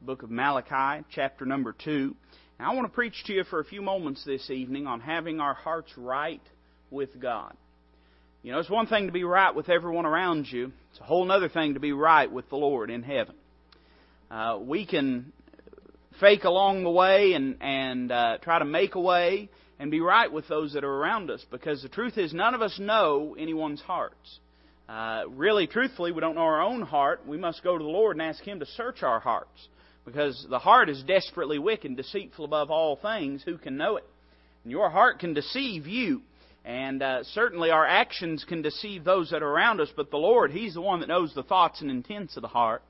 book of Malachi, chapter number 2. Now, I want to preach to you for a few moments this evening on having our hearts right with God. You know, it's one thing to be right with everyone around you, it's a whole other thing to be right with the Lord in heaven. Uh, we can fake along the way and, and uh, try to make a way and be right with those that are around us because the truth is none of us know anyone's hearts. Uh, really, truthfully, we don't know our own heart. We must go to the Lord and ask Him to search our hearts because the heart is desperately wicked deceitful above all things. Who can know it? And your heart can deceive you. And uh, certainly our actions can deceive those that are around us, but the Lord, He's the one that knows the thoughts and intents of the heart.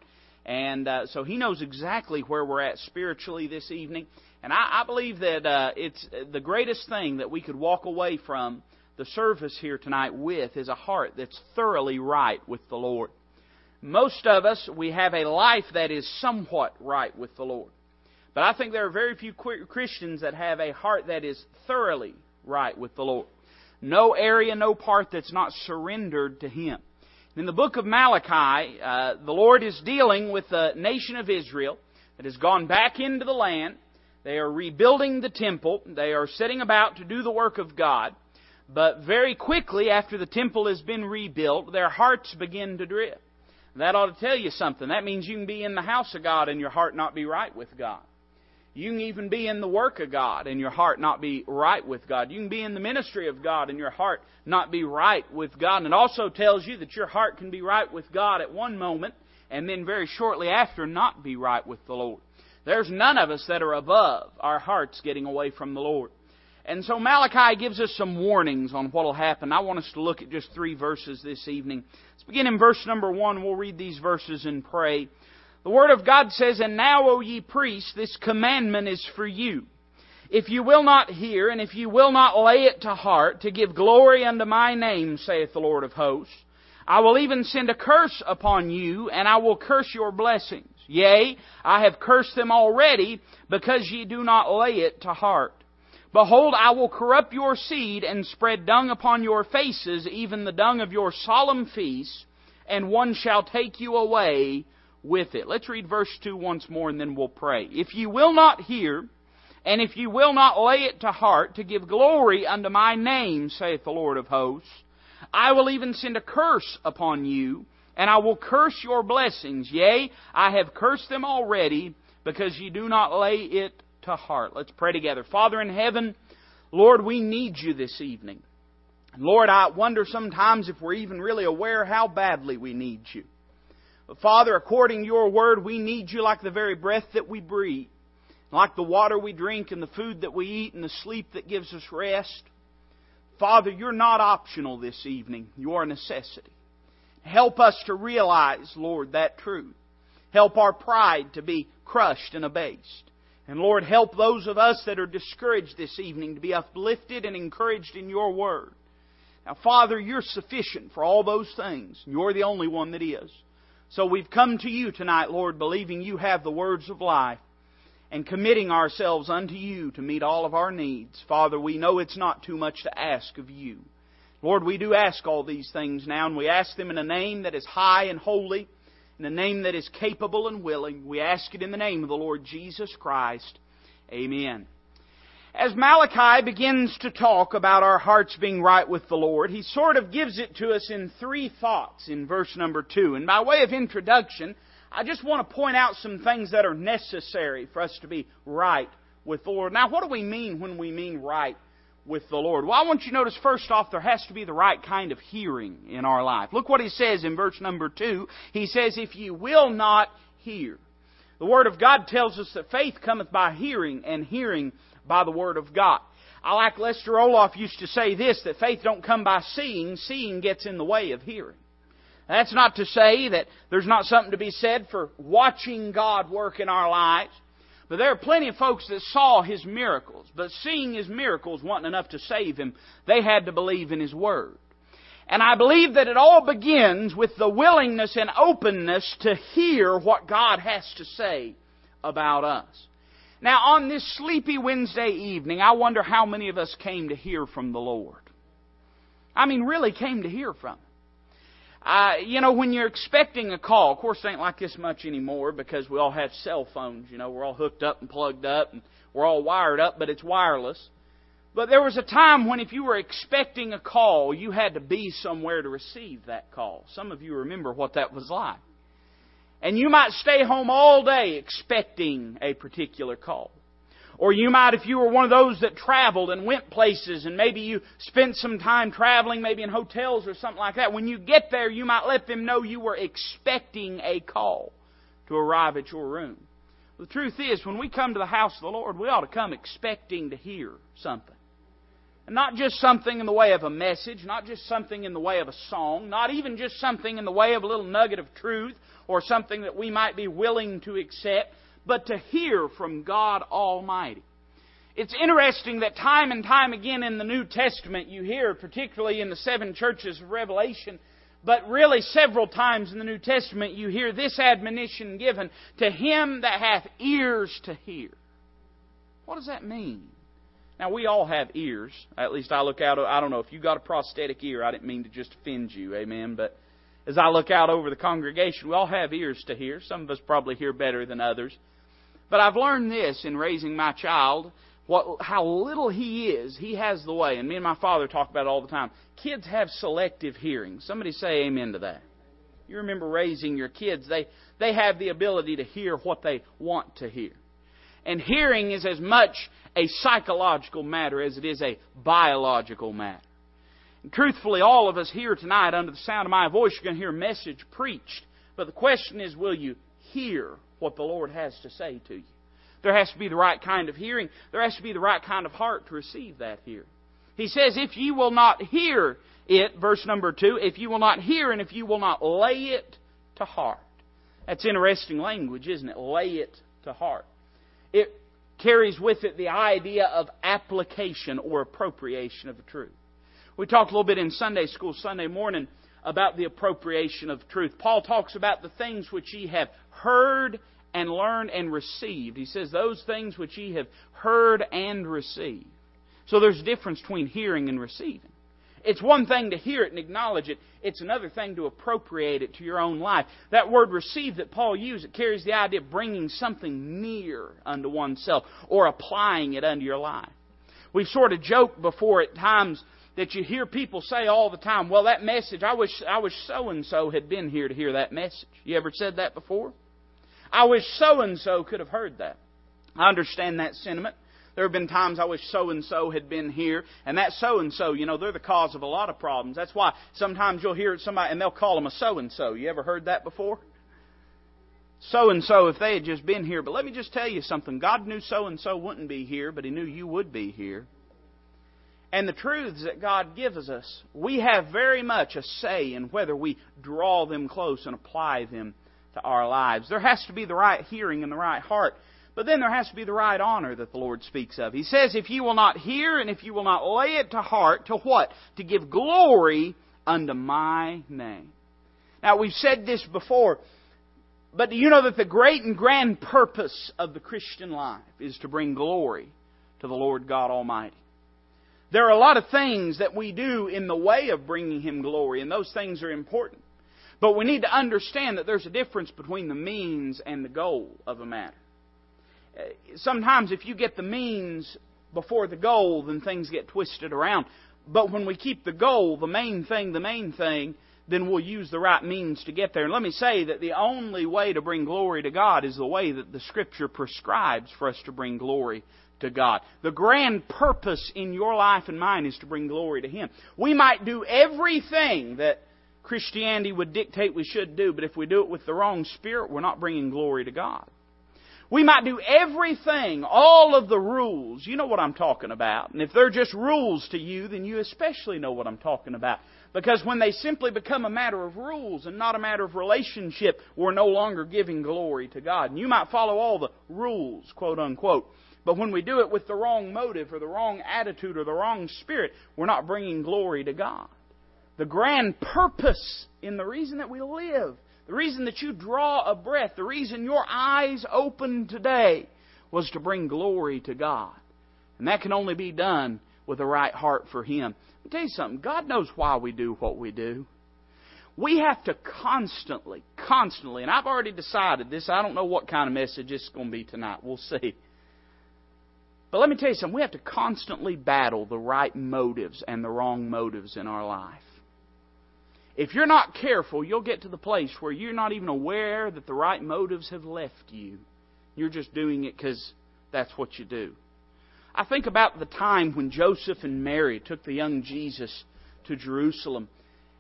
And uh, so He knows exactly where we're at spiritually this evening. And I, I believe that uh, it's the greatest thing that we could walk away from the service here tonight with is a heart that's thoroughly right with the Lord. Most of us, we have a life that is somewhat right with the Lord. But I think there are very few Christians that have a heart that is thoroughly right with the Lord. No area, no part that's not surrendered to Him. In the book of Malachi, uh, the Lord is dealing with the nation of Israel that has gone back into the land. They are rebuilding the temple. They are setting about to do the work of God. But very quickly, after the temple has been rebuilt, their hearts begin to drift. That ought to tell you something. That means you can be in the house of God and your heart not be right with God. You can even be in the work of God and your heart not be right with God. You can be in the ministry of God and your heart not be right with God. And it also tells you that your heart can be right with God at one moment and then very shortly after not be right with the Lord. There's none of us that are above our hearts getting away from the Lord. And so Malachi gives us some warnings on what will happen. I want us to look at just three verses this evening. Begin in verse number one. We'll read these verses and pray. The Word of God says, And now, O ye priests, this commandment is for you. If you will not hear, and if you will not lay it to heart, to give glory unto my name, saith the Lord of hosts, I will even send a curse upon you, and I will curse your blessings. Yea, I have cursed them already, because ye do not lay it to heart. Behold, I will corrupt your seed and spread dung upon your faces, even the dung of your solemn feasts, and one shall take you away with it. Let's read verse 2 once more and then we'll pray. If you will not hear, and if you will not lay it to heart to give glory unto my name, saith the Lord of hosts, I will even send a curse upon you, and I will curse your blessings. Yea, I have cursed them already, because ye do not lay it to heart. Let's pray together. Father in heaven, Lord, we need you this evening. Lord, I wonder sometimes if we're even really aware how badly we need you. But Father, according to your word, we need you like the very breath that we breathe, like the water we drink and the food that we eat and the sleep that gives us rest. Father, you're not optional this evening. You're a necessity. Help us to realize, Lord, that truth. Help our pride to be crushed and abased. And Lord, help those of us that are discouraged this evening to be uplifted and encouraged in your word. Now, Father, you're sufficient for all those things. You're the only one that is. So we've come to you tonight, Lord, believing you have the words of life and committing ourselves unto you to meet all of our needs. Father, we know it's not too much to ask of you. Lord, we do ask all these things now, and we ask them in a name that is high and holy in a name that is capable and willing. We ask it in the name of the Lord Jesus Christ. Amen. As Malachi begins to talk about our hearts being right with the Lord, he sort of gives it to us in three thoughts in verse number two. And by way of introduction, I just want to point out some things that are necessary for us to be right with the Lord. Now, what do we mean when we mean right with the Lord? Well, I want you to notice first off, there has to be the right kind of hearing in our life. Look what he says in verse number two. He says, If you will not hear. The Word of God tells us that faith cometh by hearing, and hearing by the Word of God. I like Lester Roloff used to say this, that faith don't come by seeing, seeing gets in the way of hearing. That's not to say that there's not something to be said for watching God work in our lives. But there are plenty of folks that saw his miracles, but seeing his miracles wasn't enough to save him. They had to believe in his word. And I believe that it all begins with the willingness and openness to hear what God has to say about us. Now, on this sleepy Wednesday evening, I wonder how many of us came to hear from the Lord. I mean, really came to hear from Him. Uh, you know, when you're expecting a call, of course, it ain't like this much anymore because we all have cell phones. You know, we're all hooked up and plugged up and we're all wired up, but it's wireless. But there was a time when if you were expecting a call, you had to be somewhere to receive that call. Some of you remember what that was like. And you might stay home all day expecting a particular call. Or you might, if you were one of those that traveled and went places and maybe you spent some time traveling, maybe in hotels or something like that, when you get there, you might let them know you were expecting a call to arrive at your room. The truth is, when we come to the house of the Lord, we ought to come expecting to hear something. And not just something in the way of a message, not just something in the way of a song, not even just something in the way of a little nugget of truth or something that we might be willing to accept, but to hear from God Almighty. It's interesting that time and time again in the New Testament you hear, particularly in the seven churches of Revelation, but really several times in the New Testament you hear this admonition given to him that hath ears to hear. What does that mean? Now we all have ears. At least I look out. I don't know if you got a prosthetic ear. I didn't mean to just offend you, Amen. But as I look out over the congregation, we all have ears to hear. Some of us probably hear better than others. But I've learned this in raising my child. What, how little he is, he has the way. And me and my father talk about it all the time. Kids have selective hearing. Somebody say amen to that. You remember raising your kids. They, they have the ability to hear what they want to hear. And hearing is as much a psychological matter as it is a biological matter. And truthfully, all of us here tonight, under the sound of my voice, you're going to hear a message preached. But the question is, will you hear what the Lord has to say to you? There has to be the right kind of hearing. There has to be the right kind of heart to receive that hearing. He says, if ye will not hear it, verse number two, if you will not hear and if you will not lay it to heart. That's interesting language, isn't it? Lay it to heart it carries with it the idea of application or appropriation of the truth. We talked a little bit in Sunday school Sunday morning about the appropriation of truth. Paul talks about the things which ye have heard and learned and received. He says, those things which ye have heard and received. So there's a difference between hearing and receiving. It's one thing to hear it and acknowledge it. It's another thing to appropriate it to your own life. That word receive that Paul used, it carries the idea of bringing something near unto oneself or applying it unto your life. We've sort of joked before at times that you hear people say all the time, well, that message, I wish, I wish so and so had been here to hear that message. You ever said that before? I wish so and so could have heard that. I understand that sentiment. There have been times I wish so and so had been here, and that so and so, you know, they're the cause of a lot of problems. That's why sometimes you'll hear somebody and they'll call them a so and so. You ever heard that before? So and so, if they had just been here. But let me just tell you something. God knew so and so wouldn't be here, but He knew you would be here. And the truths that God gives us, we have very much a say in whether we draw them close and apply them to our lives. There has to be the right hearing and the right heart. But then there has to be the right honor that the Lord speaks of. He says, if you will not hear and if you will not lay it to heart, to what? To give glory unto my name. Now, we've said this before, but do you know that the great and grand purpose of the Christian life is to bring glory to the Lord God Almighty? There are a lot of things that we do in the way of bringing Him glory, and those things are important. But we need to understand that there's a difference between the means and the goal of a matter eh, sometimes if you get the means before the goal, then things get twisted around. But when we keep the goal, the main thing, the main thing, then we'll use the right means to get there. And let me say that the only way to bring glory to God is the way that the Scripture prescribes for us to bring glory to God. The grand purpose in your life and mine is to bring glory to Him. We might do everything that Christianity would dictate we should do, but if we do it with the wrong spirit, we're not bringing glory to God. We might do everything, all of the rules. You know what I'm talking about. And if they're just rules to you, then you especially know what I'm talking about. Because when they simply become a matter of rules and not a matter of relationship, we're no longer giving glory to God. And you might follow all the rules, quote unquote. But when we do it with the wrong motive or the wrong attitude or the wrong spirit, we're not bringing glory to God. The grand purpose in the reason that we live the reason that you draw a breath, the reason your eyes open today was to bring glory to God. And that can only be done with a right heart for Him. Me tell you something. God knows why we do what we do. we have to constantly, constantly, and I've already decided this, I don't know what kind of message is going to be tonight. We'll see. But let me tell you something. We have to constantly battle the right motives and the wrong motives in our life. If you're not careful, you'll get to the place where you're not even aware that the right motives have left you. You're just doing it because that's what you do. I think about the time when Joseph and Mary took the young Jesus to Jerusalem.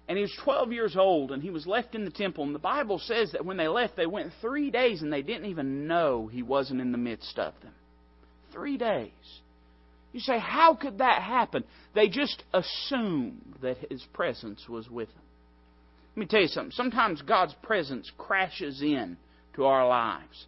And he was 12 years old, and he was left in the temple. And the Bible says that when they left, they went three days, and they didn't even know he wasn't in the midst of them. Three days. You say, how could that happen? They just assumed that his presence was with them. Let me tell you something. Sometimes God's presence crashes in to our lives.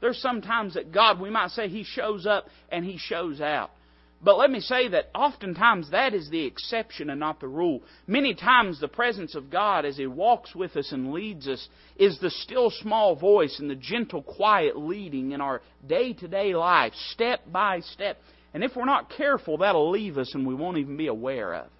There's sometimes that God, we might say, He shows up and He shows out. But let me say that oftentimes that is the exception and not the rule. Many times the presence of God as He walks with us and leads us is the still small voice and the gentle quiet leading in our day to day life, step by step. And if we're not careful, that'll leave us and we won't even be aware of it.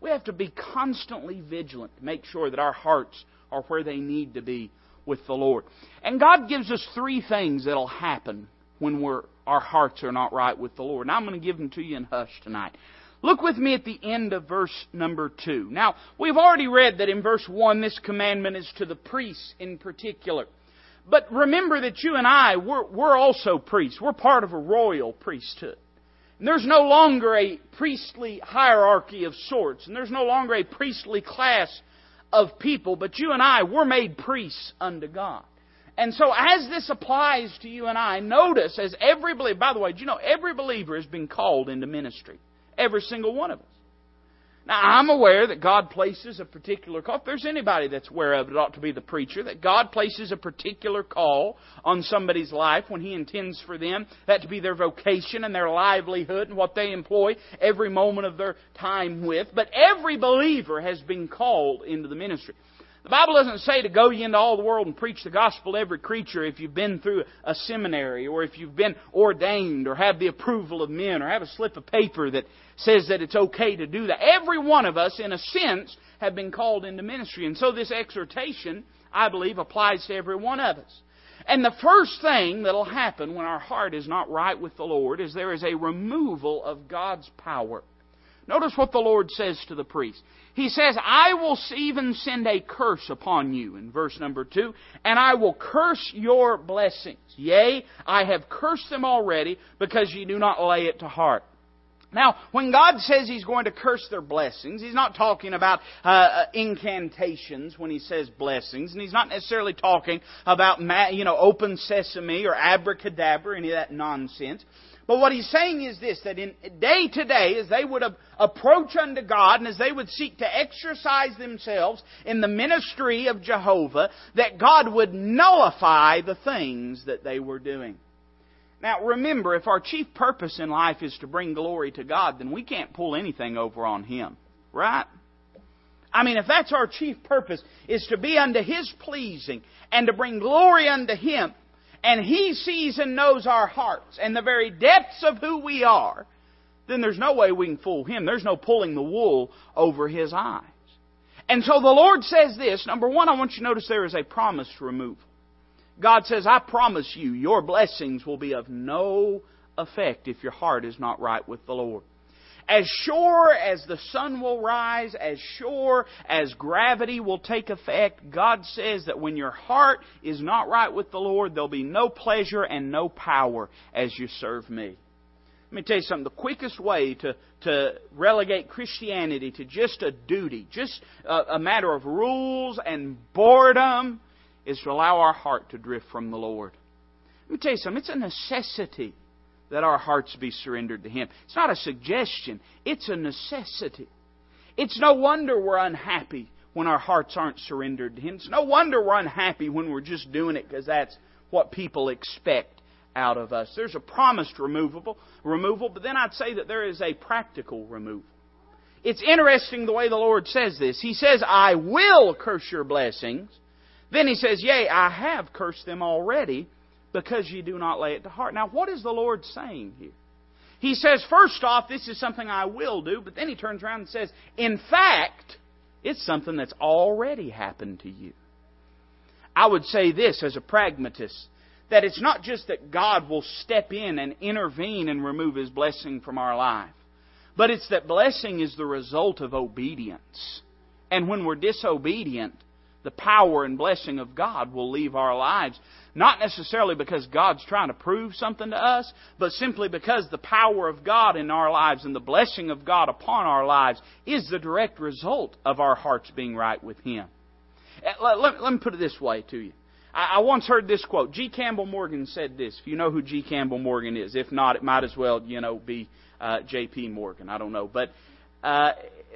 We have to be constantly vigilant to make sure that our hearts are where they need to be with the Lord. And God gives us three things that'll happen when we're our hearts are not right with the Lord. Now I'm going to give them to you in hush tonight. Look with me at the end of verse number 2. Now, we've already read that in verse 1 this commandment is to the priests in particular. But remember that you and I, we're, we're also priests. We're part of a royal priesthood. And there's no longer a priestly hierarchy of sorts, and there's no longer a priestly class of people, but you and I, we're made priests unto God. And so as this applies to you and I, notice as every believer, by the way, do you know every believer has been called into ministry? Every single one of us. Now, I'm aware that God places a particular call. If there's anybody that's aware of it, it ought to be the preacher, that God places a particular call on somebody's life when He intends for them that to be their vocation and their livelihood and what they employ every moment of their time with. But every believer has been called into the ministry. The Bible doesn't say to go into all the world and preach the gospel to every creature if you've been through a seminary or if you've been ordained or have the approval of men or have a slip of paper that says that it's okay to do that. Every one of us, in a sense, have been called into ministry. And so this exhortation, I believe, applies to every one of us. And the first thing that'll happen when our heart is not right with the Lord is there is a removal of God's power. Notice what the Lord says to the priest. He says, I will even send a curse upon you, in verse number two, and I will curse your blessings. Yea, I have cursed them already, because ye do not lay it to heart. Now, when God says He's going to curse their blessings, He's not talking about uh, uh incantations when He says blessings, and He's not necessarily talking about, you know, open sesame or abracadabra, any of that nonsense. But what he's saying is this that in day to day, as they would approach unto God and as they would seek to exercise themselves in the ministry of Jehovah, that God would nullify the things that they were doing. Now remember, if our chief purpose in life is to bring glory to God, then we can't pull anything over on Him. Right? I mean, if that's our chief purpose, is to be unto His pleasing and to bring glory unto Him, and He sees and knows our hearts and the very depths of who we are, then there's no way we can fool Him. There's no pulling the wool over His eyes. And so the Lord says this. Number one, I want you to notice there is a promised removal. God says, I promise you, your blessings will be of no effect if your heart is not right with the Lord. As sure as the sun will rise, as sure as gravity will take effect, God says that when your heart is not right with the Lord, there'll be no pleasure and no power as you serve me. Let me tell you something. The quickest way to, to relegate Christianity to just a duty, just a, a matter of rules and boredom, is to allow our heart to drift from the Lord. Let me tell you something. It's a necessity that our hearts be surrendered to Him. It's not a suggestion, it's a necessity. It's no wonder we're unhappy when our hearts aren't surrendered to Him. It's no wonder we're unhappy when we're just doing it because that's what people expect out of us. There's a promised removable removal, but then I'd say that there is a practical removal. It's interesting the way the Lord says this. He says, I will curse your blessings. Then he says, Yea, I have cursed them already because you do not lay it to heart. Now, what is the Lord saying here? He says, first off, this is something I will do, but then he turns around and says, in fact, It's something that's already happened to you. I would say this as a pragmatist that it's not just that God will step in and intervene and remove His blessing from our life, but it's that blessing is the result of obedience. And when we're disobedient, the power and blessing of God will leave our lives. Not necessarily because God's trying to prove something to us, but simply because the power of God in our lives and the blessing of God upon our lives is the direct result of our hearts being right with Him. Eh, let, let, let me put it this way to you. I, I once heard this quote. G. Campbell Morgan said this. If you know who G. Campbell Morgan is, if not, it might as well, you know, be uh, J.P. Morgan. I don't know, but uh,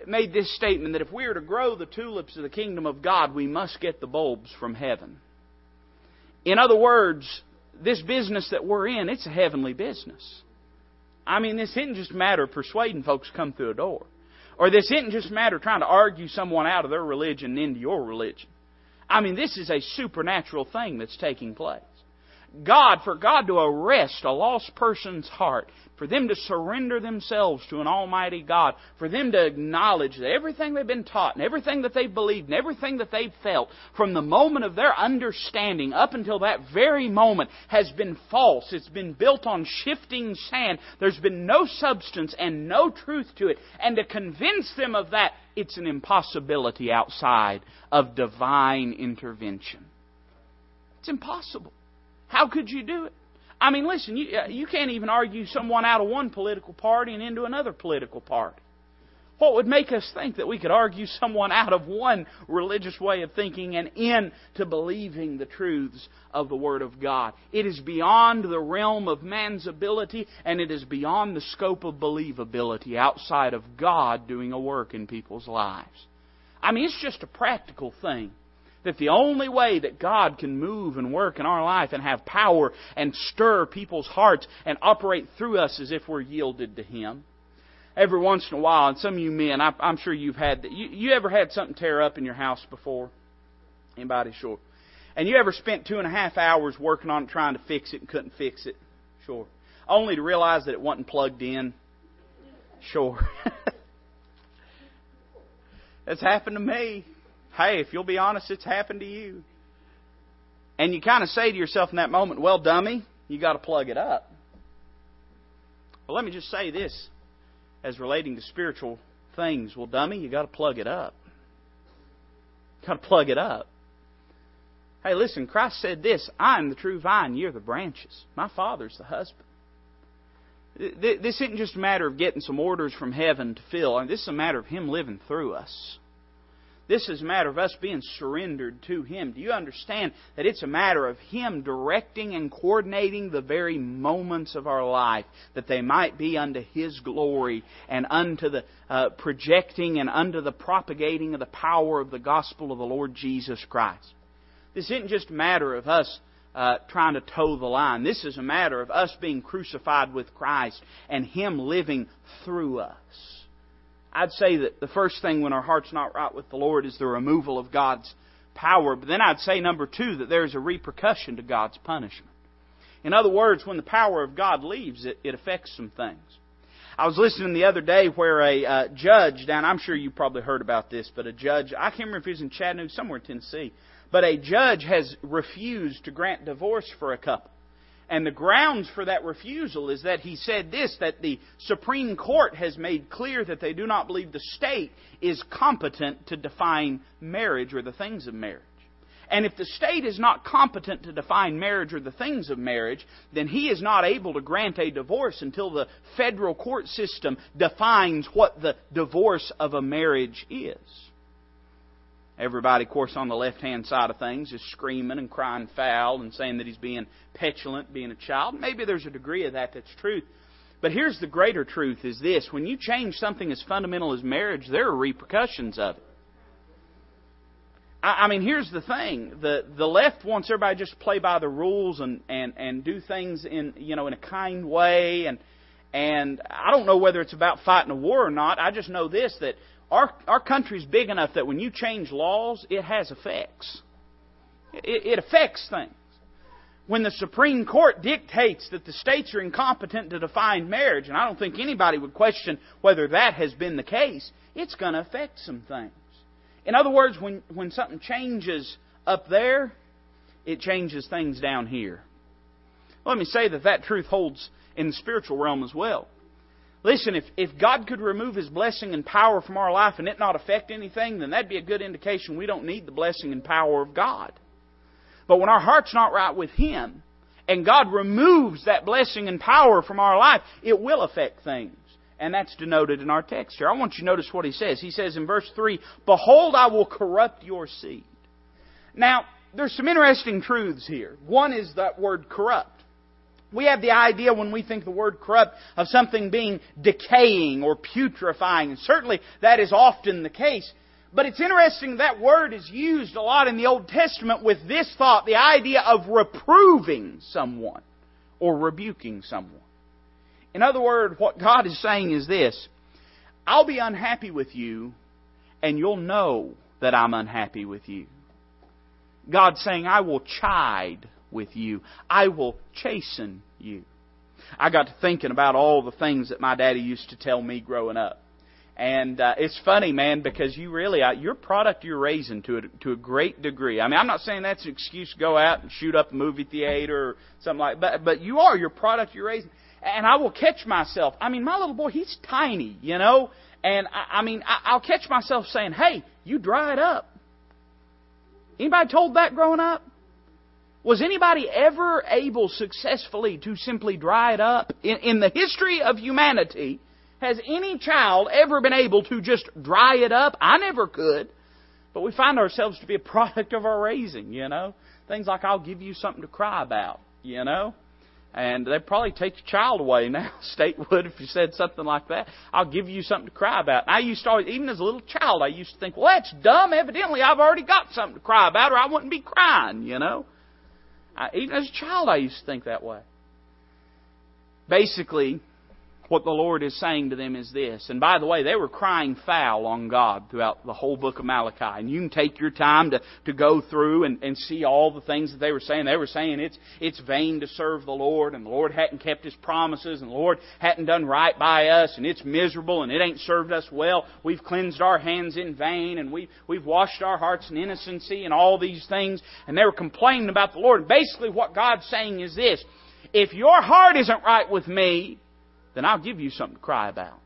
made this statement that if we are to grow the tulips of the kingdom of God, we must get the bulbs from heaven. In other words, this business that we're in, it's a heavenly business. I mean, this isn't just a matter of persuading folks to come through a door. Or this isn't just a matter of trying to argue someone out of their religion into your religion. I mean, this is a supernatural thing that's taking place. God, for God to arrest a lost person's heart for them to surrender themselves to an Almighty God, for them to acknowledge that everything they've been taught and everything that they've believed and everything that they've felt from the moment of their understanding up until that very moment has been false. It's been built on shifting sand. There's been no substance and no truth to it. And to convince them of that, it's an impossibility outside of divine intervention. It's impossible. How could you do it? I mean, listen, you, uh, you can't even argue someone out of one political party and into another political party. What would make us think that we could argue someone out of one religious way of thinking and into believing the truths of the Word of God? It is beyond the realm of man's ability and it is beyond the scope of believability outside of God doing a work in people's lives. I mean, it's just a practical thing that the only way that God can move and work in our life and have power and stir people's hearts and operate through us as if we're yielded to Him. Every once in a while, and some of you men, I, am sure you've had. You, you ever had something tear up in your house before? Anybody sure? And you ever spent two and a half hours working on it trying to fix it and couldn't fix it? Sure. Only to realize that it wasn't plugged in? Sure. That's happened to me. Hey, if you'll be honest, it's happened to you. And you kind of say to yourself in that moment, well, dummy, you got to plug it up. Well, let me just say this as relating to spiritual things. Well, dummy, you got to plug it up. You Got to plug it up. Hey, listen, Christ said this I am the true vine, you're the branches. My Father's the husband. This isn't just a matter of getting some orders from heaven to fill. This is a matter of Him living through us. This is a matter of us being surrendered to Him. Do you understand that it's a matter of Him directing and coordinating the very moments of our life that they might be unto His glory and unto the uh, projecting and unto the propagating of the power of the gospel of the Lord Jesus Christ? This isn't just a matter of us uh, trying to toe the line. This is a matter of us being crucified with Christ and Him living through us. I'd say that the first thing when our heart's not right with the Lord is the removal of God's power. But then I'd say, number two, that there's a repercussion to God's punishment. In other words, when the power of God leaves, it, it affects some things. I was listening the other day where a uh, judge down, I'm sure you probably heard about this, but a judge, I can't remember if he was in Chattanooga, somewhere in Tennessee, but a judge has refused to grant divorce for a couple. And the grounds for that refusal is that he said this that the Supreme Court has made clear that they do not believe the state is competent to define marriage or the things of marriage. And if the state is not competent to define marriage or the things of marriage, then he is not able to grant a divorce until the federal court system defines what the divorce of a marriage is. Everybody, of course, on the left hand side of things is screaming and crying foul and saying that he's being petulant, being a child. Maybe there's a degree of that that's truth. But here's the greater truth is this when you change something as fundamental as marriage, there are repercussions of it. I, I mean, here's the thing: the the left wants everybody just to play by the rules and and and do things in you know in a kind way, and and I don't know whether it's about fighting a war or not. I just know this that our, our country's big enough that when you change laws, it has effects. It, it affects things. When the Supreme Court dictates that the states are incompetent to define marriage, and I don't think anybody would question whether that has been the case, it's going to affect some things. In other words, when, when something changes up there, it changes things down here. Let me say that that truth holds in the spiritual realm as well. Listen, if, if God could remove His blessing and power from our life and it not affect anything, then that'd be a good indication we don't need the blessing and power of God. But when our heart's not right with Him, and God removes that blessing and power from our life, it will affect things. And that's denoted in our text here. I want you to notice what he says. He says in verse 3, Behold, I will corrupt your seed. Now, there's some interesting truths here. One is that word corrupt. We have the idea when we think the word corrupt of something being decaying or putrefying, and certainly that is often the case. But it's interesting that word is used a lot in the Old Testament with this thought, the idea of reproving someone or rebuking someone. In other words, what God is saying is this I'll be unhappy with you, and you'll know that I'm unhappy with you. God's saying, I will chide with you, I will chasten you. I got to thinking about all the things that my daddy used to tell me growing up. And uh, it's funny, man, because you really, uh, your product you're raising to a, to a great degree. I mean, I'm not saying that's an excuse to go out and shoot up a movie theater or something like that, but you are your product you're raising. And I will catch myself. I mean, my little boy, he's tiny, you know, and I, I mean, I, I'll catch myself saying, "Hey, you dried up." Anybody told that growing up? Was anybody ever able successfully to simply dry it up in, in the history of humanity? Has any child ever been able to just dry it up? I never could. But we find ourselves to be a product of our raising, you know. Things like, I'll give you something to cry about, you know. And they'd probably take your child away now, state would, if you said something like that. I'll give you something to cry about. I used to always, even as a little child, I used to think, well, that's dumb. Evidently, I've already got something to cry about, or I wouldn't be crying, you know. I, even as a child, I used to think that way. Basically, what the Lord is saying to them is this. And by the way, they were crying foul on God throughout the whole book of Malachi. And you can take your time to, to go through and, and see all the things that they were saying. They were saying it's, it's vain to serve the Lord, and the Lord hadn't kept His promises, and the Lord hadn't done right by us, and it's miserable, and it ain't served us well. We've cleansed our hands in vain, and we've, we've washed our hearts in innocency, and all these things. And they were complaining about the Lord. And basically what God's saying is this. If your heart isn't right with me, then I'll give you something to cry about.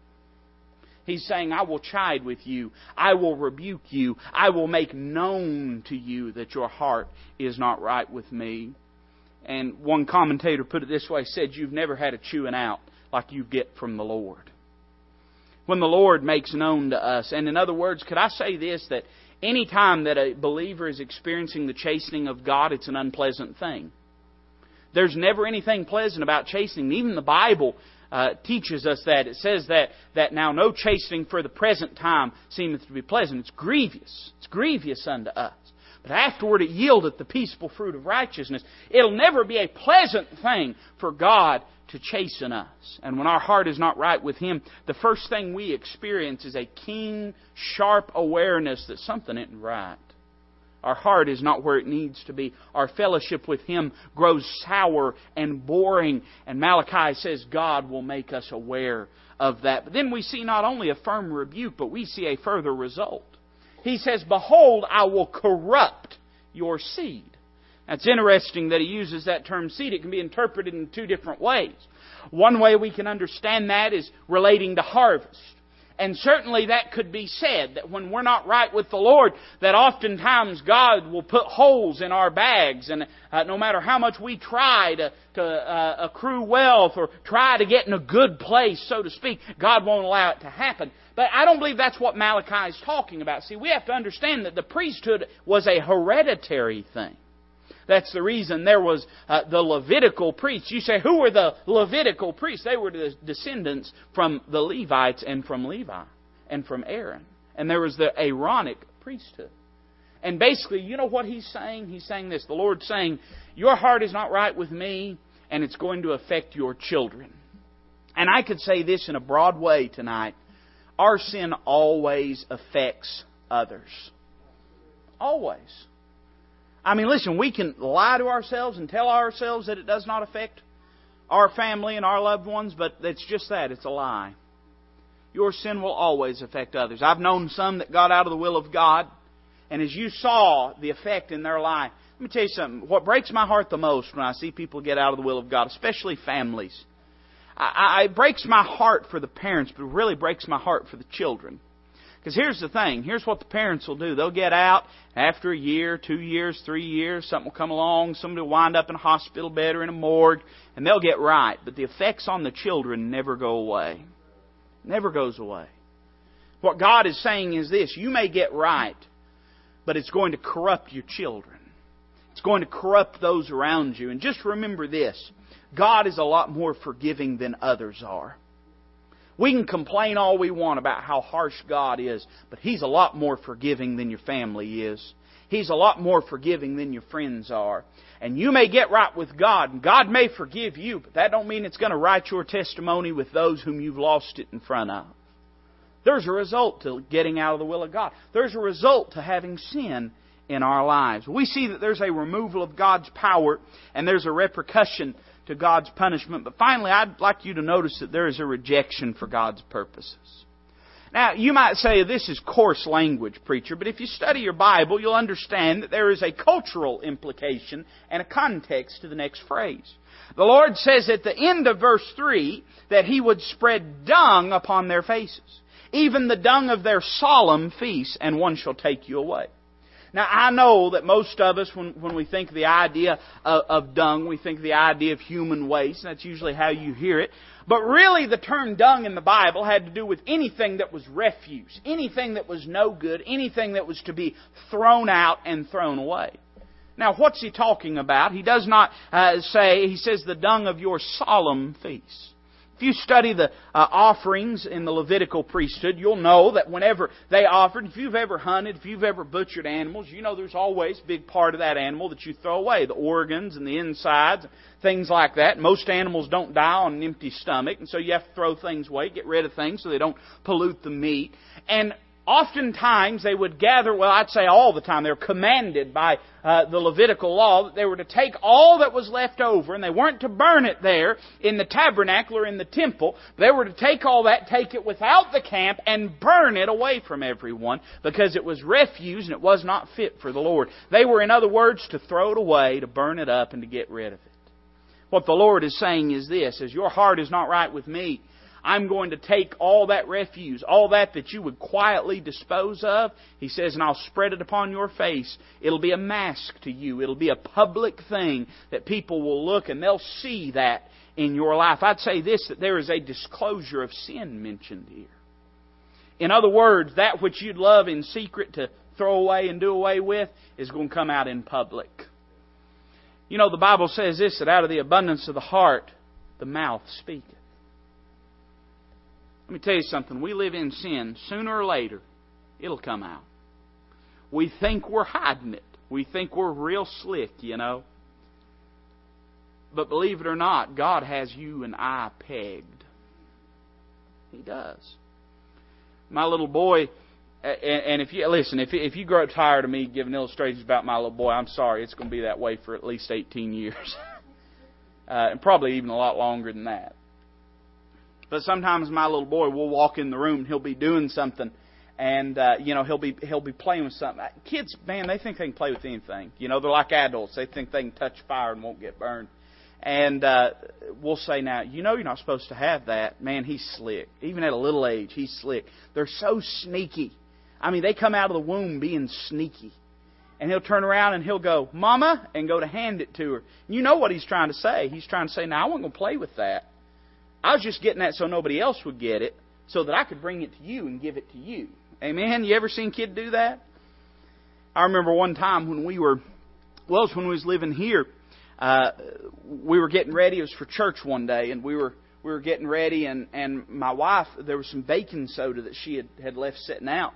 He's saying, I will chide with you. I will rebuke you. I will make known to you that your heart is not right with me. And one commentator put it this way, said, You've never had a chewing out like you get from the Lord. When the Lord makes known to us, and in other words, could I say this, that any time that a believer is experiencing the chastening of God, it's an unpleasant thing. There's never anything pleasant about chastening. Even the Bible uh, teaches us that. It says that, that now no chastening for the present time seemeth to be pleasant. It's grievous. It's grievous unto us. But afterward it yieldeth the peaceful fruit of righteousness. It'll never be a pleasant thing for God to chasten us. And when our heart is not right with Him, the first thing we experience is a keen, sharp awareness that something isn't right. Our heart is not where it needs to be. Our fellowship with Him grows sour and boring. And Malachi says God will make us aware of that. But then we see not only a firm rebuke, but we see a further result. He says, Behold, I will corrupt your seed. That's interesting that he uses that term seed. It can be interpreted in two different ways. One way we can understand that is relating to harvest. And certainly that could be said that when we're not right with the Lord, that oftentimes God will put holes in our bags, and uh, no matter how much we try to, to uh, accrue wealth or try to get in a good place, so to speak, God won't allow it to happen. But I don't believe that's what Malachi is talking about. See, we have to understand that the priesthood was a hereditary thing. That's the reason there was uh, the Levitical priests. You say, who were the Levitical priests? They were the descendants from the Levites and from Levi and from Aaron. And there was the Aaronic priesthood. And basically, you know what he's saying? He's saying this. The Lord's saying, Your heart is not right with me, and it's going to affect your children. And I could say this in a broad way tonight. Our sin always affects others. Always. I mean, listen, we can lie to ourselves and tell ourselves that it does not affect our family and our loved ones, but it's just that. It's a lie. Your sin will always affect others. I've known some that got out of the will of God and as you saw the effect in their life, let me tell you something. What breaks my heart the most when I see people get out of the will of God, especially families, I, I, it breaks my heart for the parents, but it really breaks my heart for the children. Because here's the thing. Here's what the parents will do. They'll get out after a year, two years, three years. Something will come along. Somebody will wind up in a hospital bed or in a morgue, and they'll get right. But the effects on the children never go away. Never goes away. What God is saying is this you may get right, but it's going to corrupt your children. It's going to corrupt those around you. And just remember this God is a lot more forgiving than others are. We can complain all we want about how harsh God is, but He's a lot more forgiving than your family is. He's a lot more forgiving than your friends are. And you may get right with God, and God may forgive you, but that don't mean it's going to write your testimony with those whom you've lost it in front of. There's a result to getting out of the will of God. There's a result to having sin in our lives. We see that there's a removal of God's power and there's a repercussion to God's punishment. But finally, I'd like you to notice that there is a rejection for God's purposes. Now, you might say this is coarse language, preacher, but if you study your Bible, you'll understand that there is a cultural implication and a context to the next phrase. The Lord says at the end of verse 3 that He would spread dung upon their faces, even the dung of their solemn feasts, and one shall take you away. Now, I know that most of us, when, when we think the idea of, of dung, we think the idea of human waste. And that's usually how you hear it. But really, the term dung in the Bible had to do with anything that was refuse, anything that was no good, anything that was to be thrown out and thrown away. Now, what's he talking about? He does not uh, say, he says, the dung of your solemn feasts. If you study the uh, offerings in the Levitical priesthood, you'll know that whenever they offered, if you've ever hunted, if you've ever butchered animals, you know there's always a big part of that animal that you throw away the organs and the insides, things like that. Most animals don't die on an empty stomach, and so you have to throw things away, get rid of things so they don't pollute the meat. And oftentimes they would gather, well, I'd say all the time, they were commanded by uh, the Levitical law that they were to take all that was left over, and they weren't to burn it there in the tabernacle or in the temple. They were to take all that, take it without the camp, and burn it away from everyone because it was refuse and it was not fit for the Lord. They were, in other words, to throw it away, to burn it up, and to get rid of it. What the Lord is saying is this, as your heart is not right with me, I'm going to take all that refuse, all that that you would quietly dispose of, he says, and I'll spread it upon your face. It'll be a mask to you. It'll be a public thing that people will look and they'll see that in your life. I'd say this, that there is a disclosure of sin mentioned here. In other words, that which you'd love in secret to throw away and do away with is going to come out in public. You know, the Bible says this, that out of the abundance of the heart, the mouth speaketh. Let me tell you something. We live in sin. Sooner or later, it'll come out. We think we're hiding it. We think we're real slick, you know. But believe it or not, God has you and I pegged. He does. My little boy, and if you listen, if if you grow tired of me giving illustrations about my little boy, I'm sorry. It's going to be that way for at least 18 years, uh, and probably even a lot longer than that. But sometimes my little boy will walk in the room and he'll be doing something and uh, you know he'll be he'll be playing with something. Kids, man, they think they can play with anything. You know, they're like adults. They think they can touch fire and won't get burned. And uh, we'll say now, you know, you're not supposed to have that. Man, he's slick. Even at a little age, he's slick. They're so sneaky. I mean, they come out of the womb being sneaky. And he'll turn around and he'll go, "Mama," and go to hand it to her. You know what he's trying to say? He's trying to say, "Now I wasn't going to play with that." I was just getting that so nobody else would get it, so that I could bring it to you and give it to you. Amen. You ever seen a kid do that? I remember one time when we were, well, it was when we was living here. Uh, we were getting ready. It was for church one day, and we were we were getting ready, and and my wife there was some baking soda that she had had left sitting out,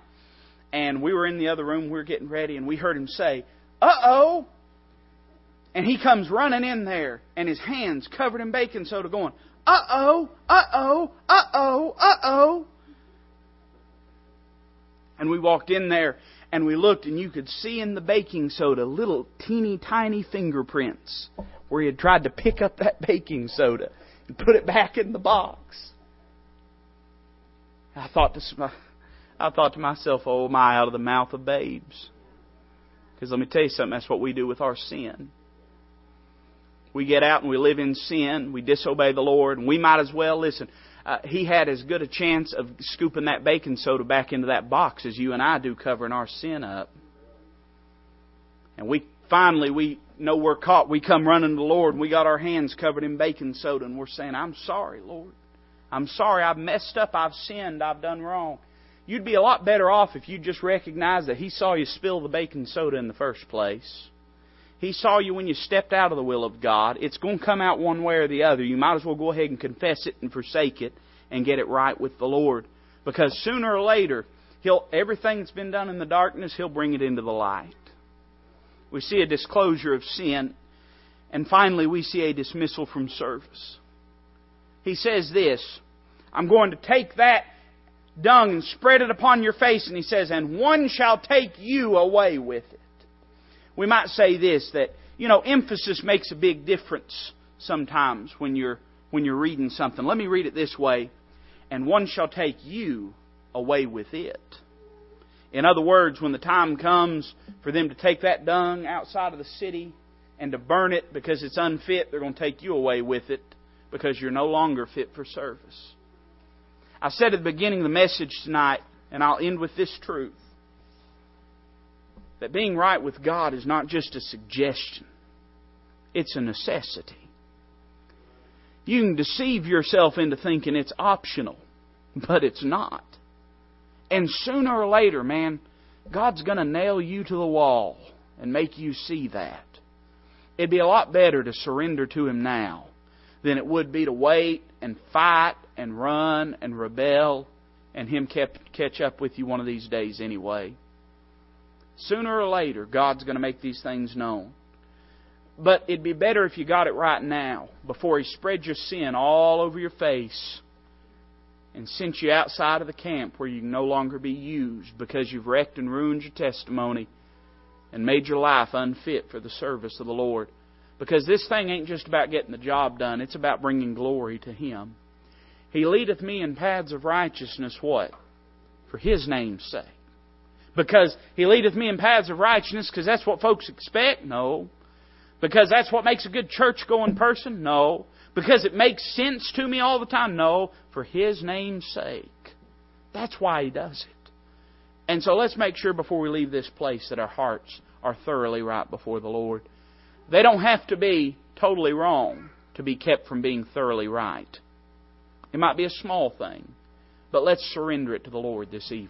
and we were in the other room. We were getting ready, and we heard him say, "Uh oh." And he comes running in there, and his hands covered in baking soda, going, uh oh, uh oh, uh oh, uh oh. And we walked in there and we looked, and you could see in the baking soda little teeny tiny fingerprints where he had tried to pick up that baking soda and put it back in the box. I thought to, I thought to myself, oh my, out of the mouth of babes. Because let me tell you something, that's what we do with our sin. We get out and we live in sin, we disobey the Lord, and we might as well, listen, uh, he had as good a chance of scooping that baking soda back into that box as you and I do covering our sin up. And we finally we know we're caught. We come running to the Lord and we got our hands covered in baking soda and we're saying, I'm sorry, Lord. I'm sorry, I've messed up, I've sinned, I've done wrong. You'd be a lot better off if you just recognized that He saw you spill the baking soda in the first place. He saw you when you stepped out of the will of God. It's going to come out one way or the other. You might as well go ahead and confess it and forsake it and get it right with the Lord. Because sooner or later, He'll everything that's been done in the darkness, He'll bring it into the light. We see a disclosure of sin, and finally we see a dismissal from service. He says this, I'm going to take that dung and spread it upon your face, and he says, and one shall take you away with it. We might say this, that, you know, emphasis makes a big difference sometimes when you're, when you're reading something. Let me read it this way, and one shall take you away with it. In other words, when the time comes for them to take that dung outside of the city and to burn it because it's unfit, they're going to take you away with it because you're no longer fit for service. I said at the beginning of the message tonight, and I'll end with this truth that being right with God is not just a suggestion, it's a necessity. You can deceive yourself into thinking it's optional, but it's not. And sooner or later, man, God's going to nail you to the wall and make you see that. It'd be a lot better to surrender to Him now than it would be to wait and fight and run and rebel and Him kept, catch up with you one of these days anyway. Sooner or later, God's going to make these things known. But it'd be better if you got it right now, before He spread your sin all over your face and sent you outside of the camp where you can no longer be used because you've wrecked and ruined your testimony and made your life unfit for the service of the Lord. Because this thing ain't just about getting the job done, it's about bringing glory to Him. He leadeth me in paths of righteousness, what? For His name's sake. Because He leadeth me in paths of righteousness because that's what folks expect? No. Because that's what makes a good church going person? No. Because it makes sense to me all the time? No. For His name's sake. That's why He does it. And so let's make sure before we leave this place that our hearts are thoroughly right before the Lord. They don't have to be totally wrong to be kept from being thoroughly right. It might be a small thing, but let's surrender it to the Lord this evening.